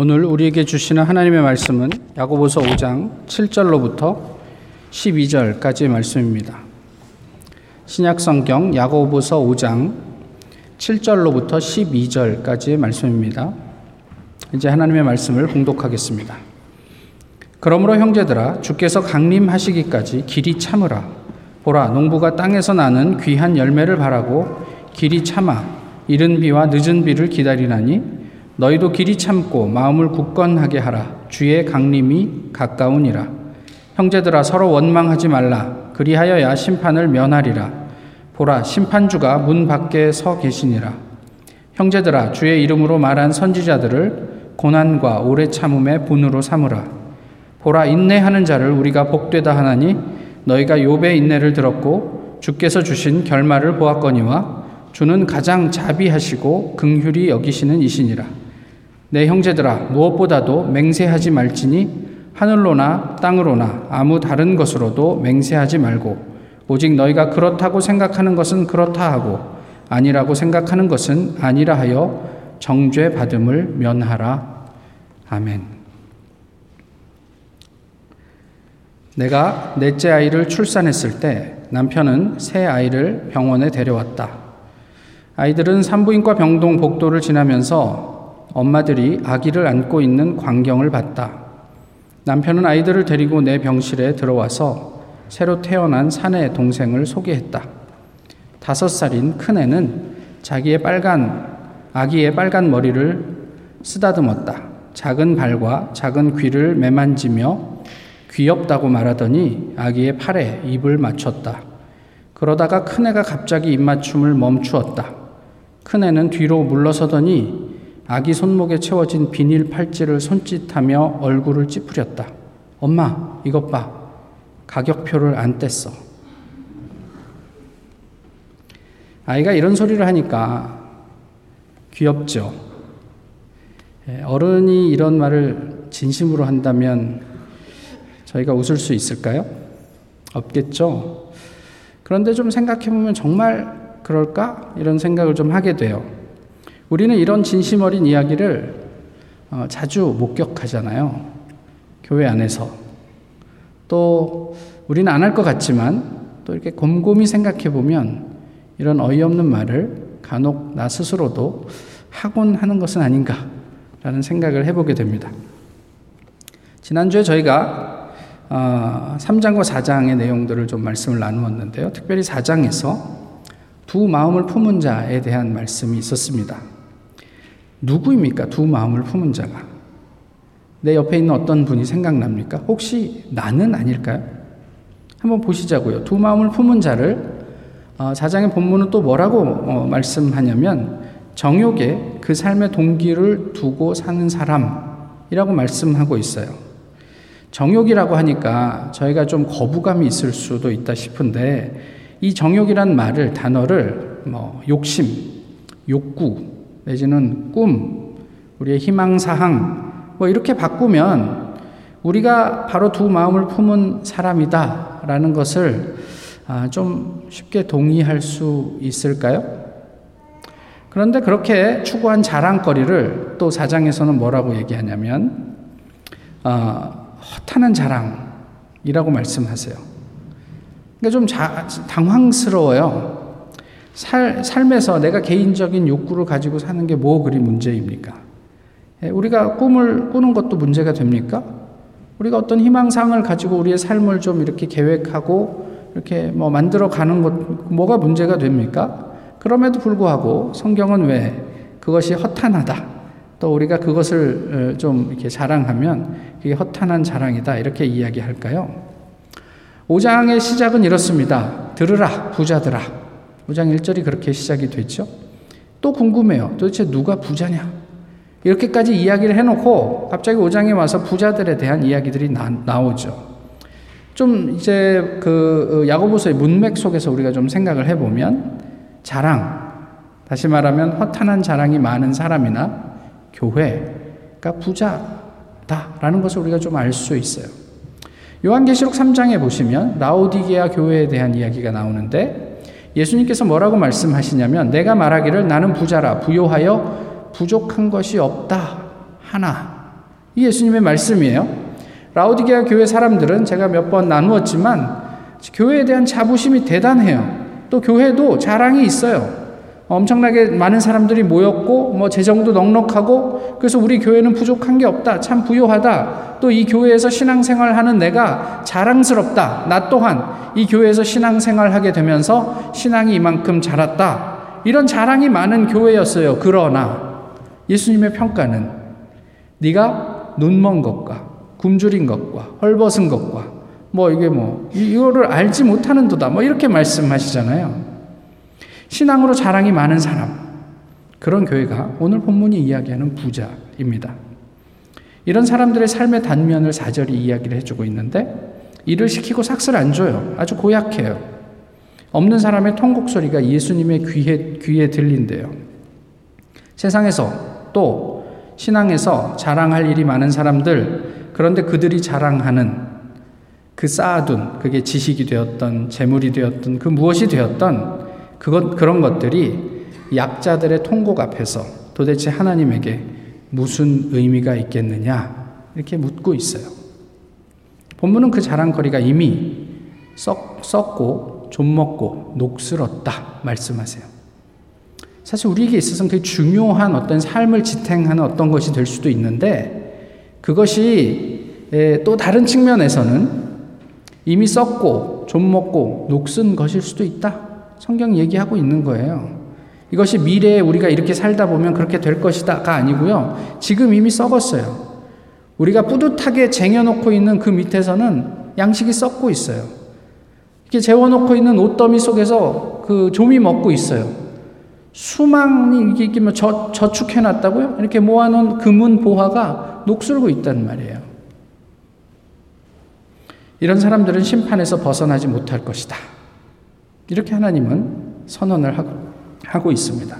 오늘 우리에게 주시는 하나님의 말씀은 야고보서 5장 7절로부터 12절까지의 말씀입니다. 신약 성경 야고보서 5장 7절로부터 12절까지의 말씀입니다. 이제 하나님의 말씀을 봉독하겠습니다. 그러므로 형제들아 주께서 강림하시기까지 길이 참으라 보라 농부가 땅에서 나는 귀한 열매를 바라고 길이 참아 이른 비와 늦은 비를 기다리나니 너희도 길이 참고 마음을 굳건하게 하라. 주의 강림이 가까우니라. 형제들아 서로 원망하지 말라. 그리하여야 심판을 면하리라. 보라 심판주가 문 밖에 서 계시니라. 형제들아 주의 이름으로 말한 선지자들을 고난과 오래 참음의 분으로 삼으라. 보라 인내하는 자를 우리가 복되다 하나니 너희가 욥의 인내를 들었고 주께서 주신 결말을 보았거니와 주는 가장 자비하시고 긍휼히 여기시는 이시니라. 내 형제들아 무엇보다도 맹세하지 말지니 하늘로나 땅으로나 아무 다른 것으로도 맹세하지 말고 오직 너희가 그렇다고 생각하는 것은 그렇다 하고 아니라고 생각하는 것은 아니라 하여 정죄 받음을 면하라. 아멘. 내가 넷째 아이를 출산했을 때 남편은 새 아이를 병원에 데려왔다. 아이들은 산부인과 병동 복도를 지나면서 엄마들이 아기를 안고 있는 광경을 봤다. 남편은 아이들을 데리고 내 병실에 들어와서 새로 태어난 사내 동생을 소개했다. 다섯 살인 큰애는 자기의 빨간, 아기의 빨간 머리를 쓰다듬었다. 작은 발과 작은 귀를 매만지며 귀엽다고 말하더니 아기의 팔에 입을 맞췄다. 그러다가 큰애가 갑자기 입맞춤을 멈추었다. 큰애는 뒤로 물러서더니 아기 손목에 채워진 비닐 팔찌를 손짓하며 얼굴을 찌푸렸다. 엄마, 이것 봐. 가격표를 안 뗐어. 아이가 이런 소리를 하니까 귀엽죠. 예, 어른이 이런 말을 진심으로 한다면 저희가 웃을 수 있을까요? 없겠죠. 그런데 좀 생각해 보면 정말 그럴까? 이런 생각을 좀 하게 돼요. 우리는 이런 진심 어린 이야기를 어, 자주 목격하잖아요. 교회 안에서. 또 우리는 안 할 것 같지만 또 이렇게 곰곰이 생각해 보면 이런 어이없는 말을 간혹 나 스스로도 하곤 하는 것은 아닌가라는 생각을 해보게 됩니다. 지난주에 저희가 3장과 어, 4장의 내용들을 좀 말씀을 나누었는데요. 특별히 4장에서 두 마음을 품은 자에 대한 말씀이 있었습니다. 누구입니까? 두 마음을 품은 자가. 내 옆에 있는 어떤 분이 생각납니까? 혹시 나는 아닐까요? 한번 보시자고요. 두 마음을 품은 자를 어, 사장의 본문은 또 뭐라고 어, 말씀하냐면 정욕에 그 삶의 동기를 두고 사는 사람이라고 말씀하고 있어요. 정욕이라고 하니까 저희가 좀 거부감이 있을 수도 있다 싶은데 이 정욕이란 말을 단어를 뭐 욕심, 욕구, 내지는 꿈, 우리의 희망사항, 뭐 이렇게 바꾸면 우리가 바로 두 마음을 품은 사람이다 라는 것을 아, 좀 쉽게 동의할 수 있을까요? 그런데 그렇게 추구한 자랑거리를 또 사장에서는 뭐라고 얘기하냐면, 어, 허탄한 자랑이라고 말씀하세요. 그러니까 좀 자, 당황스러워요. 살, 삶에서 내가 개인적인 욕구를 가지고 사는 게 뭐 그리 문제입니까? 예, 우리가 꿈을 꾸는 것도 문제가 됩니까? 우리가 어떤 희망상을 가지고 우리의 삶을 좀 이렇게 계획하고 이렇게 뭐 만들어 가는 것, 뭐가 문제가 됩니까? 그럼에도 불구하고 성경은 왜 그것이 허탄하다. 또 우리가 그것을 어, 좀 이렇게 자랑하면 그게 허탄한 자랑이다. 이렇게 이야기할까요? 5장의 시작은 이렇습니다. 들으라, 부자들아. 5장 1절이 그렇게 시작이 됐죠. 또 궁금해요. 도대체 누가 부자냐? 이렇게까지 이야기를 해놓고 갑자기 5장에 와서 부자들에 대한 이야기들이 나, 오죠좀 이제 그 어, 야고보서의 문맥 속에서 우리가 좀 생각을 해보면 자랑, 다시 말하면 허탄한 자랑이 많은 사람이나 교회가 부자다라는 것을 우리가 좀 알 수 있어요. 요한계시록 3장에 보시면 라오디게아 교회에 대한 이야기가 나오는데 예수님께서 뭐라고 말씀하시냐면 내가 말하기를 나는 부자라 부요하여 부족한 것이 없다 하나 이 예수님의 말씀이에요. 라우디게아 교회 사람들은 제가 몇 번 나누었지만 교회에 대한 자부심이 대단해요. 또 교회도 자랑이 있어요. 엄청나게 많은 사람들이 모였고 뭐 재정도 넉넉하고 그래서 우리 교회는 부족한 게 없다. 참 부요하다. 또 이 교회에서 신앙생활 하는 내가 자랑스럽다. 나 또한 이 교회에서 신앙생활 하게 되면서 신앙이 이만큼 자랐다. 이런 자랑이 많은 교회였어요. 그러나 예수님의 평가는 네가 눈먼 것과 굶주린 것과 헐벗은 것과 뭐 이게 뭐 이거를 알지 못하는도다. 뭐 이렇게 말씀하시잖아요. 신앙으로 자랑이 많은 사람, 그런 교회가 오늘 본문이 이야기하는 부자입니다. 이런 사람들의 삶의 단면을 사절이 이야기를 해주고 있는데 일을 시키고 삭슬 안 줘요. 아주 고약해요. 없는 사람의 통곡 소리가 예수님의 귀에, 귀에 들린대요. 세상에서 또 신앙에서 자랑할 일이 많은 사람들, 그런데 그들이 자랑하는 그 쌓아둔, 그게 지식이 되었던, 재물이 되었던, 그 무엇이 되었던, 그것, 그런 것들이 약자들의 통곡 앞에서 도대체 하나님에게 무슨 의미가 있겠느냐 이렇게 묻고 있어요. 본문은 그 자랑거리가 이미 썩, 썩고 좀먹고 녹슬었다 말씀하세요. 사실 우리에게 있어서는 그 중요한 어떤 삶을 지탱하는 어떤 것이 될 수도 있는데 그것이 또 다른 측면에서는 이미 썩고 좀먹고 녹슨 것일 수도 있다. 성경 얘기하고 있는 거예요. 이것이 미래에 우리가 이렇게 살다 보면 그렇게 될 것이다가 아니고요. 지금 이미 썩었어요. 우리가 뿌듯하게 쟁여놓고 있는 그 밑에서는 양식이 썩고 있어요. 이렇게 재워놓고 있는 옷더미 속에서 그 좀이 먹고 있어요. 수망이 이게 뭐 저, 저축해놨다고요? 이렇게 모아놓은 금은 보화가 녹슬고 있단 말이에요. 이런 사람들은 심판에서 벗어나지 못할 것이다. 이렇게 하나님은 선언을 하고 있습니다.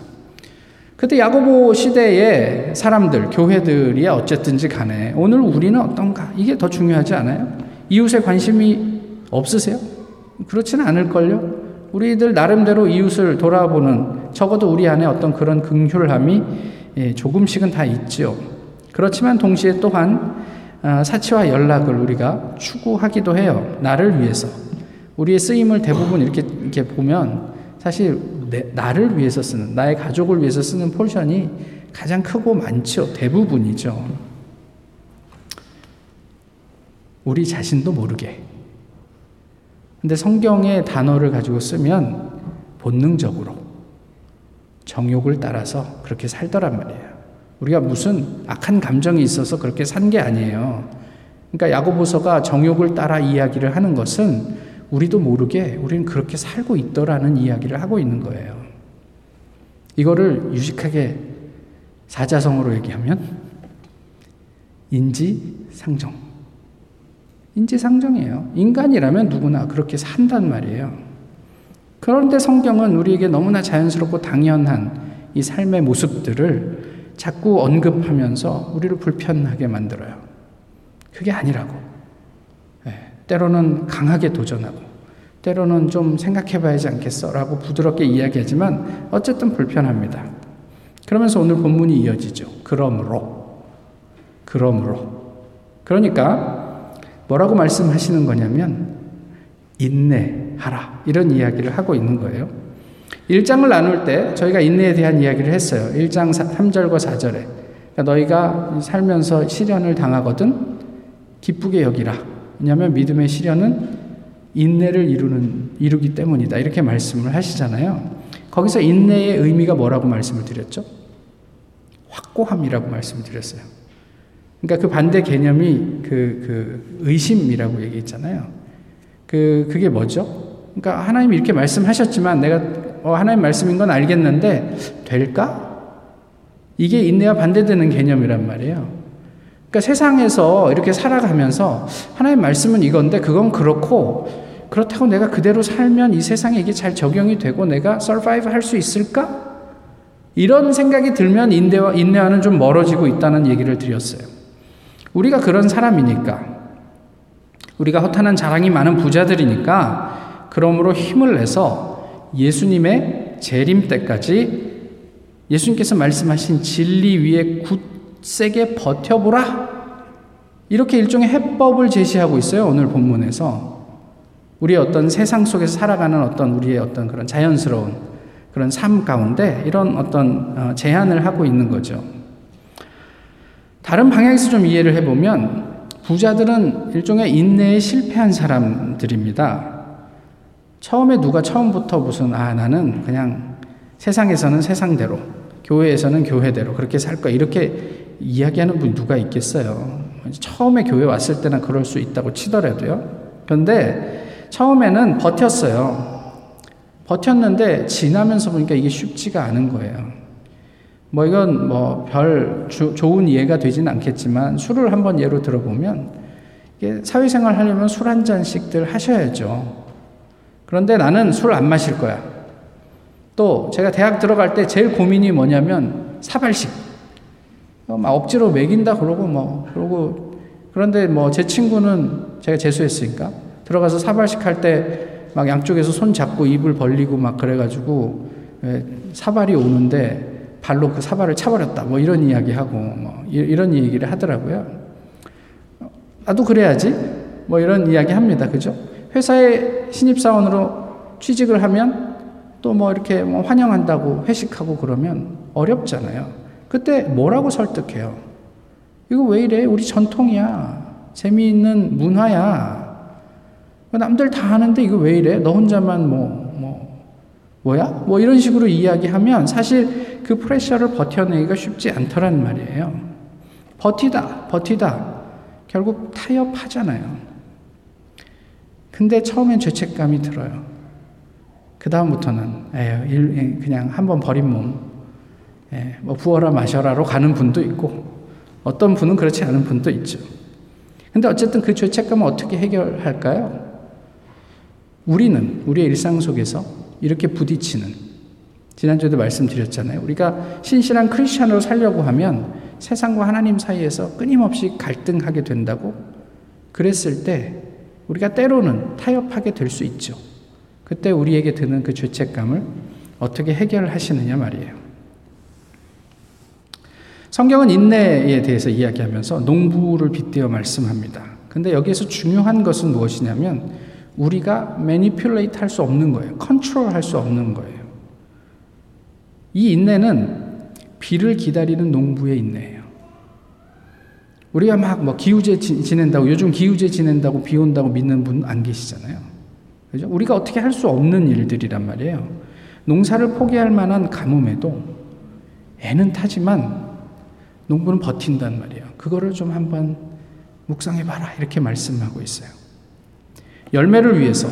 그때 야고보 시대의 사람들, 교회들이 어쨌든지 간에 오늘 우리는 어떤가? 이게 더 중요하지 않아요? 이웃에 관심이 없으세요? 그렇지는 않을걸요? 우리들 나름대로 이웃을 돌아보는 적어도 우리 안에 어떤 그런 긍휼함이 예, 조금씩은 다 있지요. 그렇지만 동시에 또한 아, 사치와 연락을 우리가 추구하기도 해요. 나를 위해서. 우리의 쓰임을 대부분 이렇게, 이렇게 보면 사실 내, 나를 위해서 쓰는, 나의 가족을 위해서 쓰는 포션이 가장 크고 많죠. 대부분이죠. 우리 자신도 모르게. 근데 성경의 단어를 가지고 쓰면 본능적으로 정욕을 따라서 그렇게 살더란 말이에요. 우리가 무슨 악한 감정이 있어서 그렇게 산 게 아니에요. 그러니까 야고보서가 정욕을 따라 이야기를 하는 것은 우리도 모르게 우리는 그렇게 살고 있더라는 이야기를 하고 있는 거예요. 이거를 유식하게 사자성어로 얘기하면 인지상정. 인지상정이에요. 인간이라면 누구나 그렇게 산단 말이에요. 그런데 성경은 우리에게 너무나 자연스럽고 당연한 이 삶의 모습들을 자꾸 언급하면서 우리를 불편하게 만들어요. 그게 아니라고. 때로는 강하게 도전하고, 때로는 좀 생각해 봐야지 않겠어? 라고 부드럽게 이야기하지만, 어쨌든 불편합니다. 그러면서 오늘 본문이 이어지죠. 그러므로. 그러므로. 그러니까, 뭐라고 말씀하시는 거냐면, 인내하라. 이런 이야기를 하고 있는 거예요. 1장을 나눌 때 저희가 인내에 대한 이야기를 했어요. 1장 3절과 4절에. 그러니까 너희가 살면서 시련을 당하거든 기쁘게 여기라. 왜냐하면 믿음의 시련은 인내를 이루는 이루기 때문이다. 이렇게 말씀을 하시잖아요. 거기서 인내의 의미가 뭐라고 말씀을 드렸죠? 확고함이라고 말씀을 드렸어요. 그러니까 그 반대 개념이 그, 그 의심이라고 얘기했잖아요. 그, 그게 뭐죠? 그러니까 하나님이 이렇게 말씀하셨지만 내가 어, 하나님 말씀인 건 알겠는데 될까? 이게 인내와 반대되는 개념이란 말이에요. 그러니까 세상에서 이렇게 살아가면서 하나님 말씀은 이건데 그건 그렇고 그렇다고 내가 그대로 살면 이 세상에 이게 잘 적용이 되고 내가 서바이브 할 수 있을까? 이런 생각이 들면 인내와, 인내와는 좀 멀어지고 있다는 얘기를 드렸어요. 우리가 그런 사람이니까, 우리가 허탄한 자랑이 많은 부자들이니까, 그러므로 힘을 내서 예수님의 재림 때까지 예수님께서 말씀하신 진리 위에 굳 세게 버텨보라. 이렇게 일종의 해법을 제시하고 있어요. 오늘 본문에서. 우리의 어떤 세상 속에서 살아가는 어떤 우리의 어떤 그런 자연스러운 그런 삶 가운데 이런 어떤 어, 제안을 하고 있는 거죠. 다른 방향에서 좀 이해를 해보면 부자들은 일종의 인내에 실패한 사람들입니다. 처음에 누가 처음부터 무슨, 아, 나는 그냥 세상에서는 세상대로, 교회에서는 교회대로 그렇게 살 거야. 이렇게 이야기하는 분이 누가 있겠어요. 처음에 교회 왔을 때는 그럴 수 있다고 치더라도요. 그런데 처음에는 버텼어요. 버텼는데 지나면서 보니까 이게 쉽지가 않은 거예요. 뭐 이건 뭐 별 좋은 이해가 되지는 않겠지만 술을 한번 예로 들어보면 이게 사회생활 하려면 술 한 잔씩들 하셔야죠. 그런데 나는 술 안 마실 거야. 또 제가 대학 들어갈 때 제일 고민이 뭐냐면 사발식. 어, 막 억지로 먹인다 그러고 뭐 그러고 그런데 뭐 제 친구는 제가 재수했으니까 들어가서 사발식 할 때 막 양쪽에서 손 잡고 입을 벌리고 막 그래가지고 예, 사발이 오는데 발로 그 사발을 차버렸다 뭐 이런 이야기하고 뭐 이런 얘기를 하더라고요. 나도 그래야지 뭐 이런 이야기 합니다. 그죠? 회사에 신입사원으로 취직을 하면 또 뭐 이렇게 뭐 환영한다고 회식하고 그러면 어렵잖아요. 그때 뭐라고 설득해요? 이거 왜 이래? 우리 전통이야. 재미있는 문화야. 남들 다 하는데 이거 왜 이래? 너 혼자만 뭐, 뭐, 뭐야? 뭐 이런 식으로 이야기하면 사실 그 프레셔를 버텨내기가 쉽지 않더란 말이에요. 버티다, 버티다. 결국 타협하잖아요. 근데 처음엔 죄책감이 들어요. 그 다음부터는 에휴, 그냥 한번 버린 몸, 예, 뭐 부어라 마셔라로 가는 분도 있고 어떤 분은 그렇지 않은 분도 있죠. 근데 어쨌든 그 죄책감을 어떻게 해결할까요? 우리는 우리의 일상 속에서 이렇게 부딪히는 지난주에도 말씀드렸잖아요. 우리가 신실한 크리스천으로 살려고 하면 세상과 하나님 사이에서 끊임없이 갈등하게 된다고 그랬을 때 우리가 때로는 타협하게 될 수 있죠. 그때 우리에게 드는 그 죄책감을 어떻게 해결하시느냐 말이에요. 성경은 인내에 대해서 이야기하면서 농부를 빗대어 말씀합니다. 근데 여기에서 중요한 것은 무엇이냐면 우리가 manipulate 할 수 없는 거예요. 컨트롤 할 수 없는 거예요. 이 인내는 비를 기다리는 농부의 인내예요. 우리가 막 뭐 기후제 지낸다고 요즘 기후제 지낸다고 비 온다고 믿는 분 안 계시잖아요. 그죠? 우리가 어떻게 할 수 없는 일들이란 말이에요. 농사를 포기할 만한 가뭄에도 애는 타지만 농부는 버틴단 말이에요. 그거를 좀 한번 묵상해 봐라. 이렇게 말씀하고 있어요. 열매를 위해서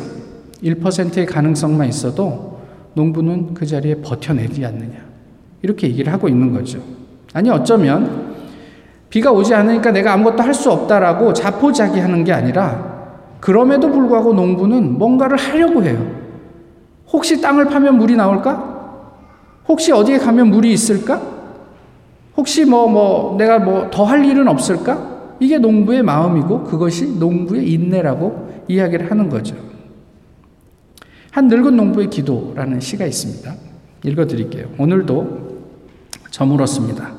1%의 가능성만 있어도 농부는 그 자리에 버텨내지 않느냐. 이렇게 얘기를 하고 있는 거죠. 아니, 어쩌면 비가 오지 않으니까 내가 아무것도 할 수 없다라고 자포자기 하는 게 아니라 그럼에도 불구하고 농부는 뭔가를 하려고 해요. 혹시 땅을 파면 물이 나올까? 혹시 어디에 가면 물이 있을까? 혹시 뭐, 뭐, 내가 뭐 더 할 일은 없을까? 이게 농부의 마음이고 그것이 농부의 인내라고 이야기를 하는 거죠. 한 늙은 농부의 기도라는 시가 있습니다. 읽어드릴게요. 오늘도 저물었습니다.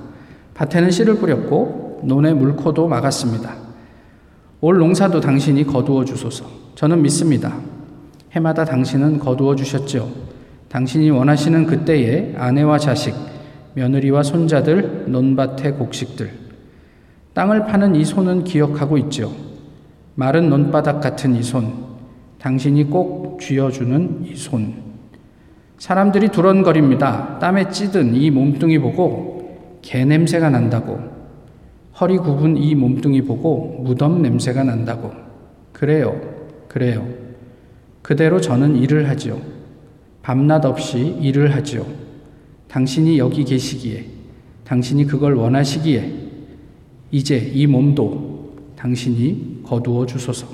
밭에는 씨를 뿌렸고 논에 물코도 막았습니다. 올 농사도 당신이 거두어 주소서. 저는 믿습니다. 해마다 당신은 거두어 주셨죠. 당신이 원하시는 그때에 아내와 자식, 며느리와 손자들, 논밭의 곡식들. 땅을 파는 이 손은 기억하고 있죠. 마른 논바닥 같은 이 손, 당신이 꼭 쥐어주는 이 손. 사람들이 두런거립니다. 땀에 찌든 이 몸뚱이 보고 개 냄새가 난다고. 허리 굽은 이 몸뚱이 보고 무덤 냄새가 난다고. 그래요. 그래요. 그대로 저는 일을 하지요. 밤낮 없이 일을 하지요. 당신이 여기 계시기에, 당신이 그걸 원하시기에, 이제 이 몸도 당신이 거두어 주소서.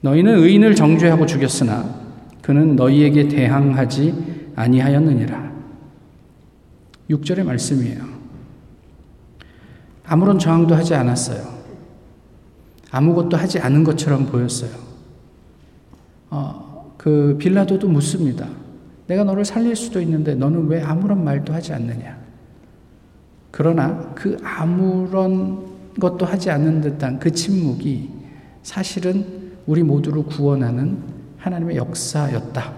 너희는 의인을 정죄하고 죽였으나 그는 너희에게 대항하지 아니하였느니라. 6절의 말씀이에요. 아무런 저항도 하지 않았어요. 아무것도 하지 않은 것처럼 보였어요. 어, 그 빌라도도 묻습니다. 내가 너를 살릴 수도 있는데 너는 왜 아무런 말도 하지 않느냐? 그러나 그 아무런 것도 하지 않는 듯한 그 침묵이 사실은 우리 모두를 구원하는 하나님의 역사였다.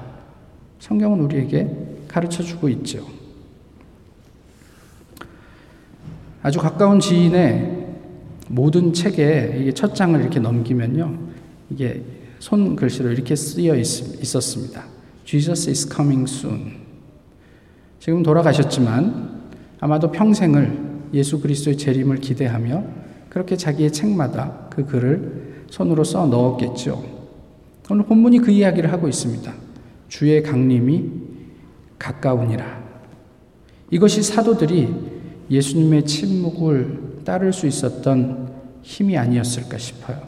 성경은 우리에게 가르쳐 주고 있죠. 아주 가까운 지인의 모든 책에 이게 첫 장을 이렇게 넘기면요. 이게 손 글씨로 이렇게 쓰여 있, 었습니다 Jesus is coming soon. 지금 돌아가셨지만 아마도 평생을 예수 그리스도의 재림을 기대하며 그렇게 자기의 책마다 그 글을 손으로 써 넣었겠죠. 오늘 본문이 그 이야기를 하고 있습니다. 주의 강림이 가까우니라. 이것이 사도들이 예수님의 침묵을 따를 수 있었던 힘이 아니었을까 싶어요.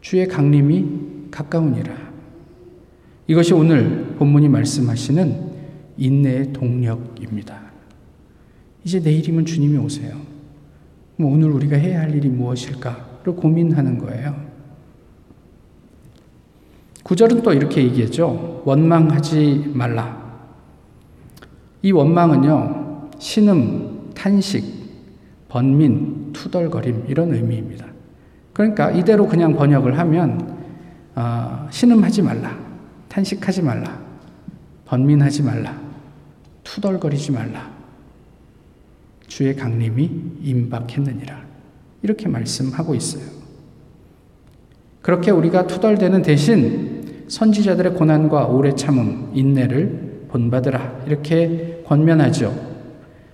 주의 강림이 가까우니라. 이것이 오늘 본문이 말씀하시는 인내의 동력입니다. 이제 내일이면 주님이 오세요. 뭐 오늘 우리가 해야 할 일이 무엇일까를 고민하는 거예요. 구절은 또 이렇게 얘기했죠. 원망하지 말라. 이 원망은요, 신음, 탄식, 번민, 투덜거림, 이런 의미입니다. 그러니까 이대로 그냥 번역을 하면, 어, 신음하지 말라. 탄식하지 말라. 번민하지 말라. 투덜거리지 말라. 주의 강림이 임박했느니라. 이렇게 말씀하고 있어요. 그렇게 우리가 투덜대는 대신 선지자들의 고난과 오래 참음, 인내를 본받으라. 이렇게 권면하죠.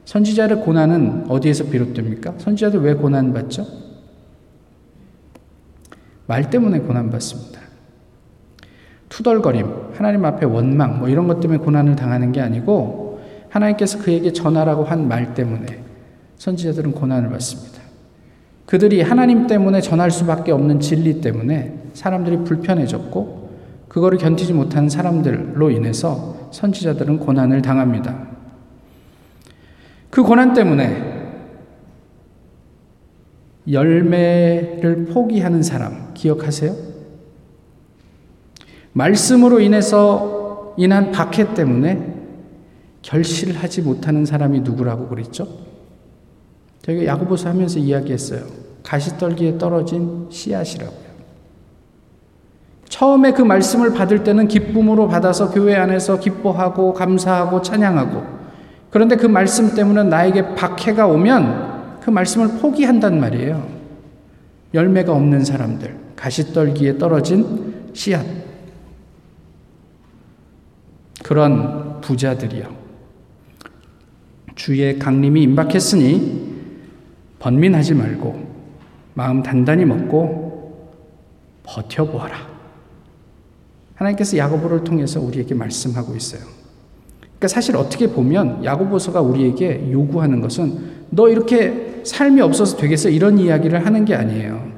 선지자의 고난은 어디에서 비롯됩니까? 선지자들 왜 고난받죠? 말 때문에 고난받습니다. 투덜거림, 하나님 앞에 원망, 뭐 이런 것 때문에 고난을 당하는 게 아니고 하나님께서 그에게 전하라고 한 말 때문에 선지자들은 고난을 받습니다. 그들이 하나님 때문에 전할 수밖에 없는 진리 때문에 사람들이 불편해졌고 그거를 견디지 못한 사람들로 인해서 선지자들은 고난을 당합니다. 그 고난 때문에 열매를 포기하는 사람 기억하세요? 말씀으로 인해서 인한 박해 때문에 결실을 하지 못하는 사람이 누구라고 그랬죠? 저희가 야고보서 하면서 이야기했어요. 가시떨기에 떨어진 씨앗이라고요. 처음에 그 말씀을 받을 때는 기쁨으로 받아서 교회 안에서 기뻐하고 감사하고 찬양하고 그런데 그 말씀 때문에 나에게 박해가 오면 그 말씀을 포기한단 말이에요. 열매가 없는 사람들, 가시떨기에 떨어진 씨앗. 그런 부자들이요. 주의 강림이 임박했으니 번민하지 말고 마음 단단히 먹고 버텨보아라. 하나님께서 야고보를 통해서 우리에게 말씀하고 있어요. 그러니까 사실 어떻게 보면 야고보서가 우리에게 요구하는 것은 너 이렇게 삶이 없어서 되겠어 이런 이야기를 하는 게 아니에요.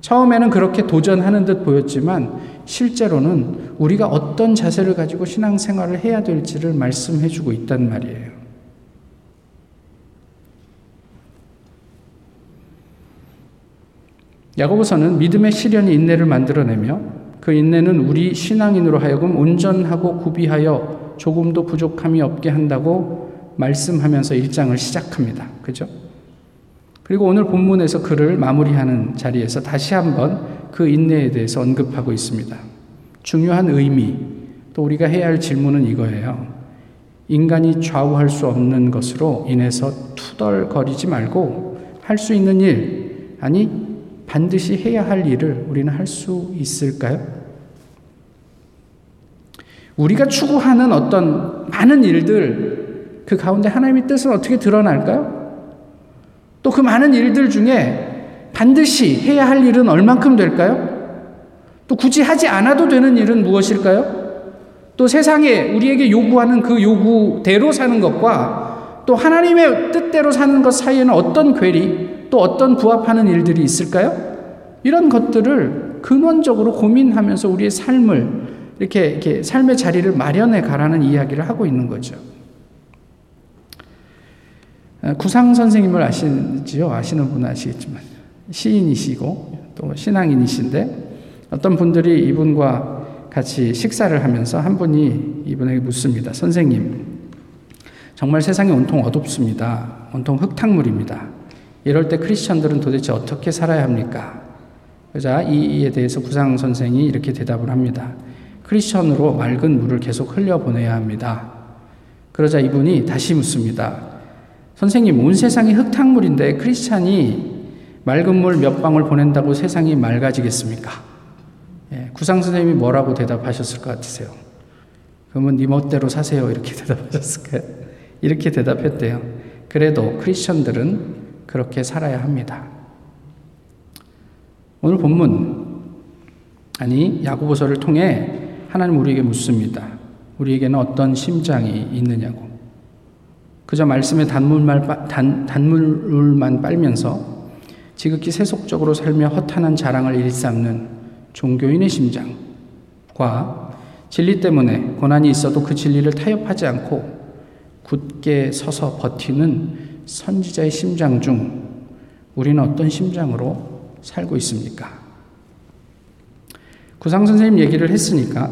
처음에는 그렇게 도전하는 듯 보였지만 실제로는 우리가 어떤 자세를 가지고 신앙생활을 해야 될지를 말씀해 주고 있단 말이에요. 야고보서는 믿음의 시련이 인내를 만들어내며 그 인내는 우리 신앙인으로 하여금 온전하고 구비하여 조금도 부족함이 없게 한다고 말씀하면서 일장을 시작합니다. 그죠? 그리고 오늘 본문에서 그를 마무리하는 자리에서 다시 한번 그 인내에 대해서 언급하고 있습니다. 중요한 의미, 또 우리가 해야 할 질문은 이거예요. 인간이 좌우할 수 없는 것으로 인해서 투덜거리지 말고 할 수 있는 일, 아니, 반드시 해야 할 일을 우리는 할 수 있을까요? 우리가 추구하는 어떤 많은 일들, 그 가운데 하나님의 뜻은 어떻게 드러날까요? 또 그 많은 일들 중에 반드시 해야 할 일은 얼만큼 될까요? 또 굳이 하지 않아도 되는 일은 무엇일까요? 또 세상에 우리에게 요구하는 그 요구대로 사는 것과 또 하나님의 뜻대로 사는 것 사이에는 어떤 괴리, 또 어떤 부합하는 일들이 있을까요? 이런 것들을 근원적으로 고민하면서 우리의 삶을 이렇게, 이렇게 삶의 자리를 마련해 가라는 이야기를 하고 있는 거죠. 아, 구상 선생님을 아시지요? 아시는 분은 아시겠지만 시인이시고 또 신앙인이신데 어떤 분들이 이분과 같이 식사를 하면서 한 분이 이분에게 묻습니다. 선생님, 정말 세상이 온통 어둡습니다. 온통 흙탕물입니다. 이럴 때 크리스천들은 도대체 어떻게 살아야 합니까? 그자 이에 대해서 구상 선생이 이렇게 대답을 합니다. 크리스천으로 맑은 물을 계속 흘려 보내야 합니다. 그러자 이분이 다시 묻습니다. 선생님, 온 세상이 흙탕물인데 크리스찬이 맑은 물 몇 방울 보낸다고 세상이 맑아지겠습니까? 예, 구상 선생님이 뭐라고 대답하셨을 것 같으세요? 그러면 네 멋대로 사세요. 이렇게 대답하셨을까요? 이렇게 대답했대요. 그래도 크리스천들은 그렇게 살아야 합니다. 오늘 본문 아니 야고보서를 통해 하나님 우리에게 묻습니다. 우리에게는 어떤 심장이 있느냐고. 그저 말씀의 단물만, 단, 단물만 빨면서 지극히 세속적으로 살며 허탄한 자랑을 일삼는 종교인의 심장과 진리 때문에 고난이 있어도 그 진리를 타협하지 않고 굳게 서서 버티는 선지자의 심장 중 우리는 어떤 심장으로 살고 있습니까? 구상 선생님 얘기를 했으니까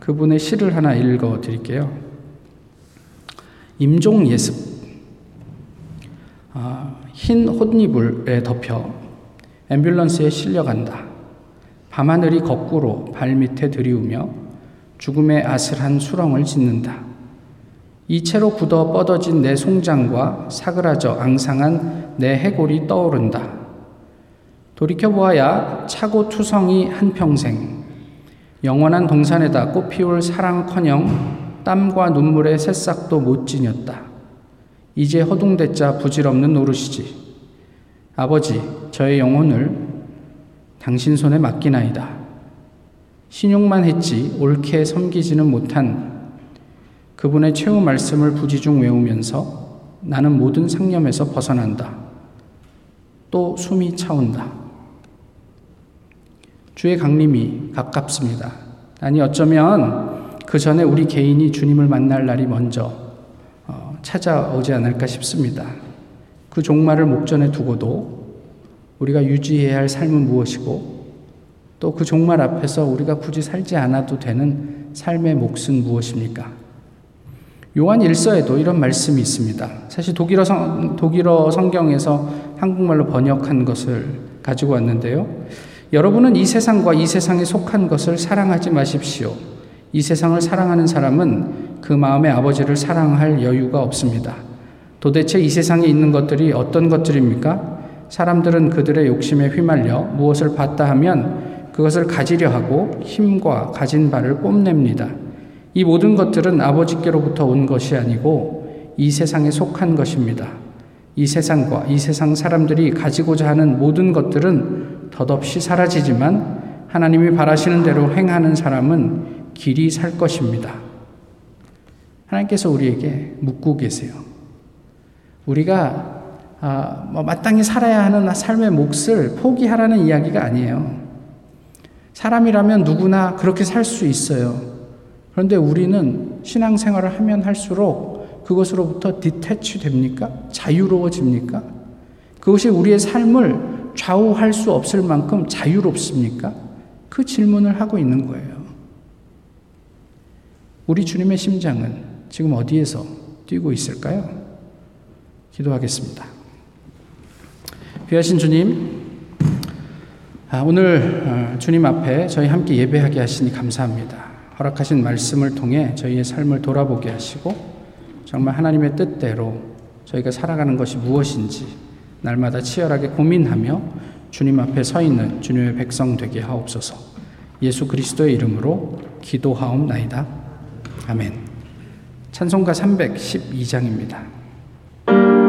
그분의 시를 하나 읽어 드릴게요. 임종 예습. 아, 흰 옷이불에 덮여 앰뷸런스에 실려간다. 밤하늘이 거꾸로 발밑에 들이우며 죽음의 아슬한 수렁을 짓는다. 이채로 굳어 뻗어진 내 송장과 사그라져 앙상한 내 해골이 떠오른다. 돌이켜보아야 차고 투성이 한평생 영원한 동산에다 꽃피울 사랑커녕 땀과 눈물의 새싹도 못 지녔다. 이제 허둥대자 부질없는 노릇이지. 아버지, 저의 영혼을 당신 손에 맡기나이다. 신용만 했지 옳게 섬기지는 못한 그분의 최후 말씀을 부지중 외우면서 나는 모든 상념에서 벗어난다. 또 숨이 차온다. 주의 강림이 가깝습니다. 아니 어쩌면 그 전에 우리 개인이 주님을 만날 날이 먼저 어, 찾아오지 않을까 싶습니다. 그 종말을 목전에 두고도 우리가 유지해야 할 삶은 무엇이고 또 그 종말 앞에서 우리가 굳이 살지 않아도 되는 삶의 몫은 무엇입니까? 요한 일서에도 이런 말씀이 있습니다. 사실 독일어, 성, 독일어 성경에서 한국말로 번역한 것을 가지고 왔는데요. 여러분은 이 세상과 이 세상에 속한 것을 사랑하지 마십시오. 이 세상을 사랑하는 사람은 그 마음의 아버지를 사랑할 여유가 없습니다. 도대체 이 세상에 있는 것들이 어떤 것들입니까? 사람들은 그들의 욕심에 휘말려 무엇을 봤다 하면 그것을 가지려 하고 힘과 가진 바를 뽐냅니다. 이 모든 것들은 아버지께로부터 온 것이 아니고 이 세상에 속한 것입니다. 이 세상과 이 세상 사람들이 가지고자 하는 모든 것들은 덧없이 사라지지만 하나님이 바라시는 대로 행하는 사람은 길이 살 것입니다. 하나님께서 우리에게 묻고 계세요. 우리가 아, 뭐 마땅히 살아야 하는 삶의 몫을 포기하라는 이야기가 아니에요. 사람이라면 누구나 그렇게 살 수 있어요. 그런데 우리는 신앙생활을 하면 할수록 그것으로부터 디태치 됩니까? 자유로워집니까? 그것이 우리의 삶을 좌우할 수 없을 만큼 자유롭습니까? 그 질문을 하고 있는 거예요. 우리 주님의 심장은 지금 어디에서 뛰고 있을까요? 기도하겠습니다. 귀하신 주님, 아, 오늘 어, 주님 앞에 저희 함께 예배하게 하시니 감사합니다. 허락하신 말씀을 통해 저희의 삶을 돌아보게 하시고 정말 하나님의 뜻대로 저희가 살아가는 것이 무엇인지 날마다 치열하게 고민하며 주님 앞에 서 있는 주님의 백성 되게 하옵소서. 예수 그리스도의 이름으로 기도하옵나이다. 아멘. 찬송가 312장입니다.